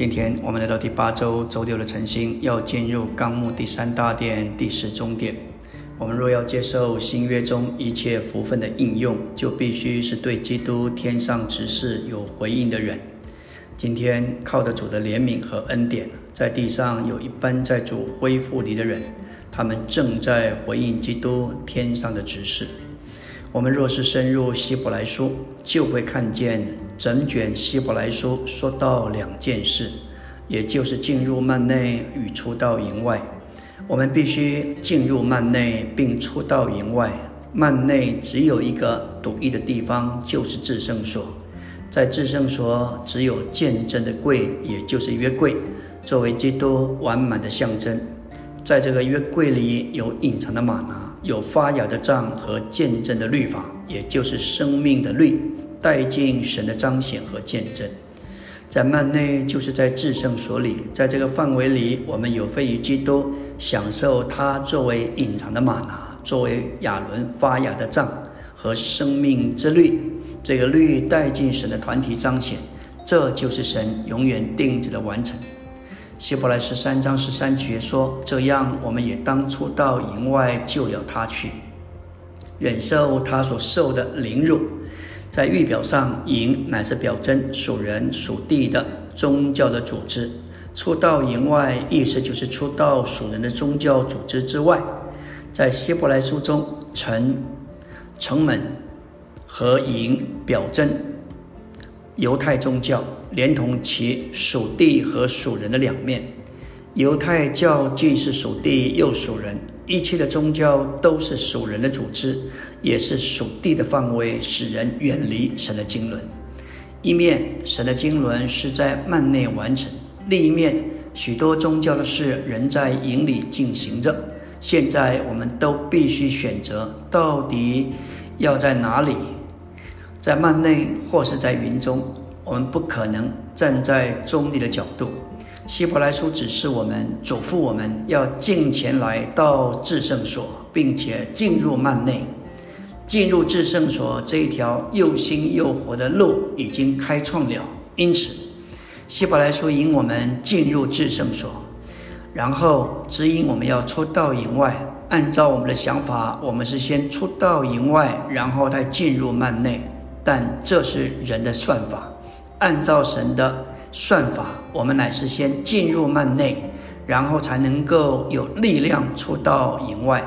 今天我们来到第八周周六的晨星，要进入纲目第三大殿第十中殿。我们若要接受新约中一切福分的应用，就必须是对基督天上执事有回应的人。今天靠着主的怜悯和恩典，在地上有一般在主恢复里的人，他们正在回应基督天上的指示。我们若是深入希伯来书，就会看见整卷希伯来书说到两件事，也就是进入幔内与出到营外。我们必须进入幔内并出到营外。幔内只有一个独一的地方，就是至圣所。在至圣所，只有见证的柜，也就是约柜，作为基督完满的象征。在这个约柜里有隐藏的玛拿。有发芽的杖和见证的律法，也就是生命的律，带进神的彰显和见证。在幔内，就是在至圣所里，在这个范围里，我们有份于基督，享受他作为隐藏的玛拿，作为亚伦发芽的杖和生命之律。这个律带进神的团体彰显，这就是神永远定制的完成。希伯来十三章十三节说：“这样，我们也当初到营外救了他去，忍受他所受的凌辱。在预表上，营乃是表征属人属地的宗教的组织。出到营外，意思就是出到属人的宗教组织之外。在希伯来书中，城、城门和营表征犹太宗教。”连同其属地和属人的两面，犹太教既是属地又属人，一切的宗教都是属人的组织，也是属地的范围，使人远离神的经纶。一面神的经纶是在幔内完成，另一面许多宗教的事仍在营里进行着。现在我们都必须选择，到底要在哪里，在幔内或是在云中。我们不可能站在中立的角度。希伯来书指示我们，嘱咐我们要进前来到至圣所，并且进入幔内。进入至圣所这一条又新又活的路已经开创了。因此，希伯来书引我们进入至圣所，然后指引我们要出到营外。按照我们的想法，我们是先出到营外，然后再进入幔内。但这是人的算法。按照神的算法，我们乃是先进入幔内，然后才能够有力量出到营外。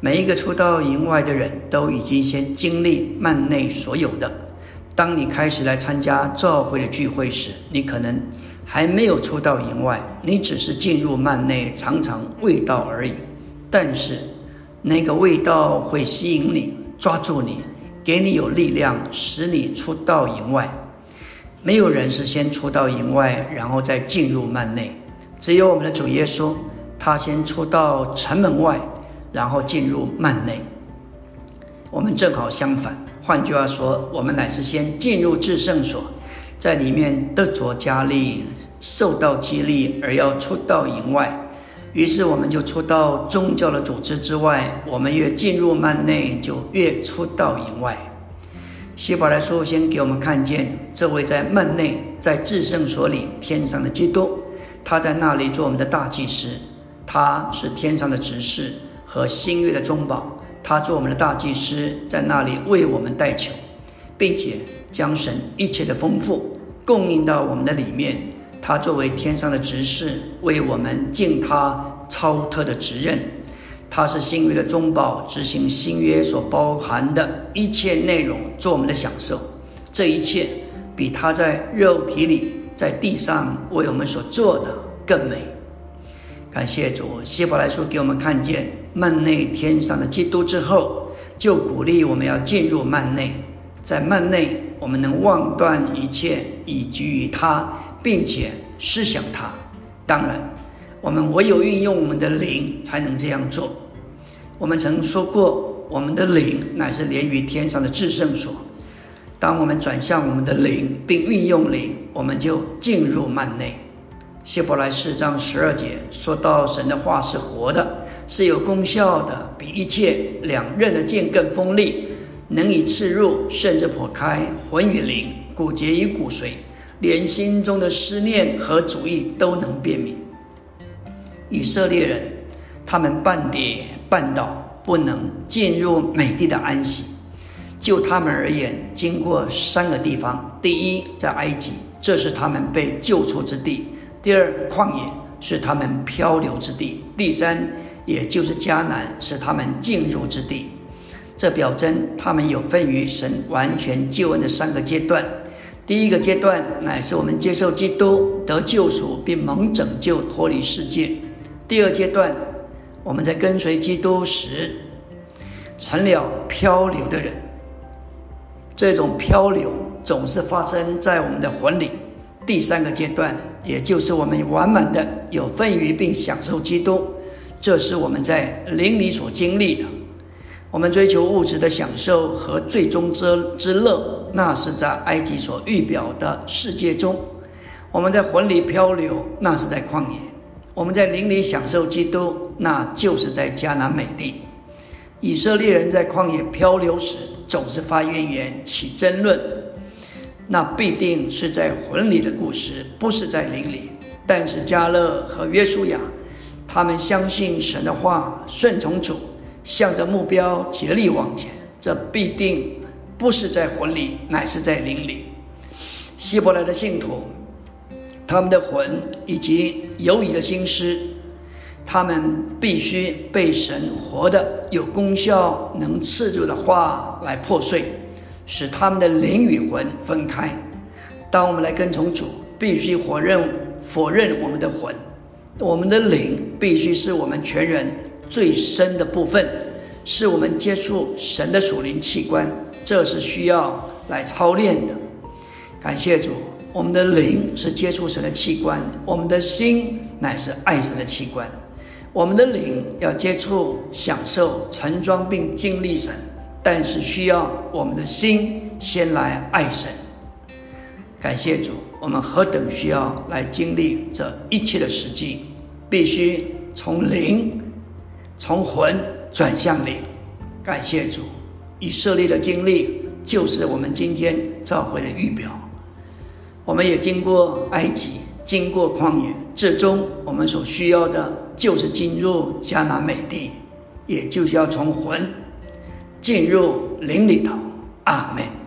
每一个出到营外的人都已经先经历幔内所有的。当你开始来参加召会的聚会时，你可能还没有出到营外，你只是进入幔内尝尝味道而已。但是那个味道会吸引你，抓住你，给你有力量，使你出到营外。没有人是先出到营外，然后再进入幔内。只有我们的主耶稣，他先出到城门外，然后进入幔内。我们正好相反。换句话说，我们乃是先进入至圣所，在里面得着加力，受到激励，而要出到营外。于是我们就出到宗教的组织之外。我们越进入幔内，就越出到营外。希伯来书先给我们看见这位在幔内、在至圣所里天上的基督，他在那里做我们的大祭司，他是天上的执事和新约的中保，他做我们的大祭司，在那里为我们代求，并且将神一切的丰富供应到我们的里面。他作为天上的执事，为我们尽他超特的职任。他是新约的中保，执行新约所包含的一切内容，做我们的享受。这一切比他在肉体里、在地上为我们所做的更美。感谢主，希伯来书给我们看见幔内天上的基督之后，就鼓励我们要进入幔内。在幔内，我们能忘断一切，以及于他，并且思想它。当然，我们唯有运用我们的灵，才能这样做。我们曾说过，我们的灵乃是连于天上的至圣所。当我们转向我们的灵，并运用灵，我们就进入幔内。希伯来四章十二节说到，神的话是活的，是有功效的，比一切两刃的剑更锋利，能以刺入，甚至破开魂与灵、骨节与骨髓，连心中的思念和主意都能辨明。以色列人，他们半跌半倒，不能进入美地的安息。就他们而言，经过三个地方：第一，在埃及，这是他们被救出之地；第二，旷野是他们漂流之地；第三，也就是迦南是他们进入之地。这表征他们有份于神完全救恩的三个阶段。第一个阶段乃是我们接受基督得救赎，并蒙拯救脱离世界；第二阶段，我们在跟随基督时成了漂流的人。这种漂流总是发生在我们的魂里。第三个阶段，也就是我们完满的有份于并享受基督，这是我们在灵里所经历的。我们追求物质的享受和最终之之乐，那是在埃及所预表的世界中；我们在魂里漂流，那是在旷野；我们在灵里享受基督，那就是在迦南美地。以色列人在旷野漂流时，总是发怨言、起争论，那必定是在魂里的故事，不是在灵里。但是加勒和约书亚，他们相信神的话，顺从主。向着目标竭力往前，这必定不是在魂里，乃是在灵里。希伯来的信徒，他们的魂以及犹疑的心思，他们必须被神活的有功效、能刺入的话来破碎，使他们的灵与魂分开。当我们来跟从主，必须否认否认我们的魂，我们的灵必须是我们全人。最深的部分，是我们接触神的属灵器官，这是需要来操练的。感谢主，我们的灵是接触神的器官，我们的心乃是爱神的器官。我们的灵要接触、享受、盛装并经历神，但是需要我们的心先来爱神。感谢主，我们何等需要来经历这一切的实际，必须从灵。从魂转向灵，感谢主，以色列的经历就是我们今天召回的预表。我们也经过埃及，经过旷野，最终我们所需要的就是进入迦南美地，也就是要从魂进入灵里头。阿门。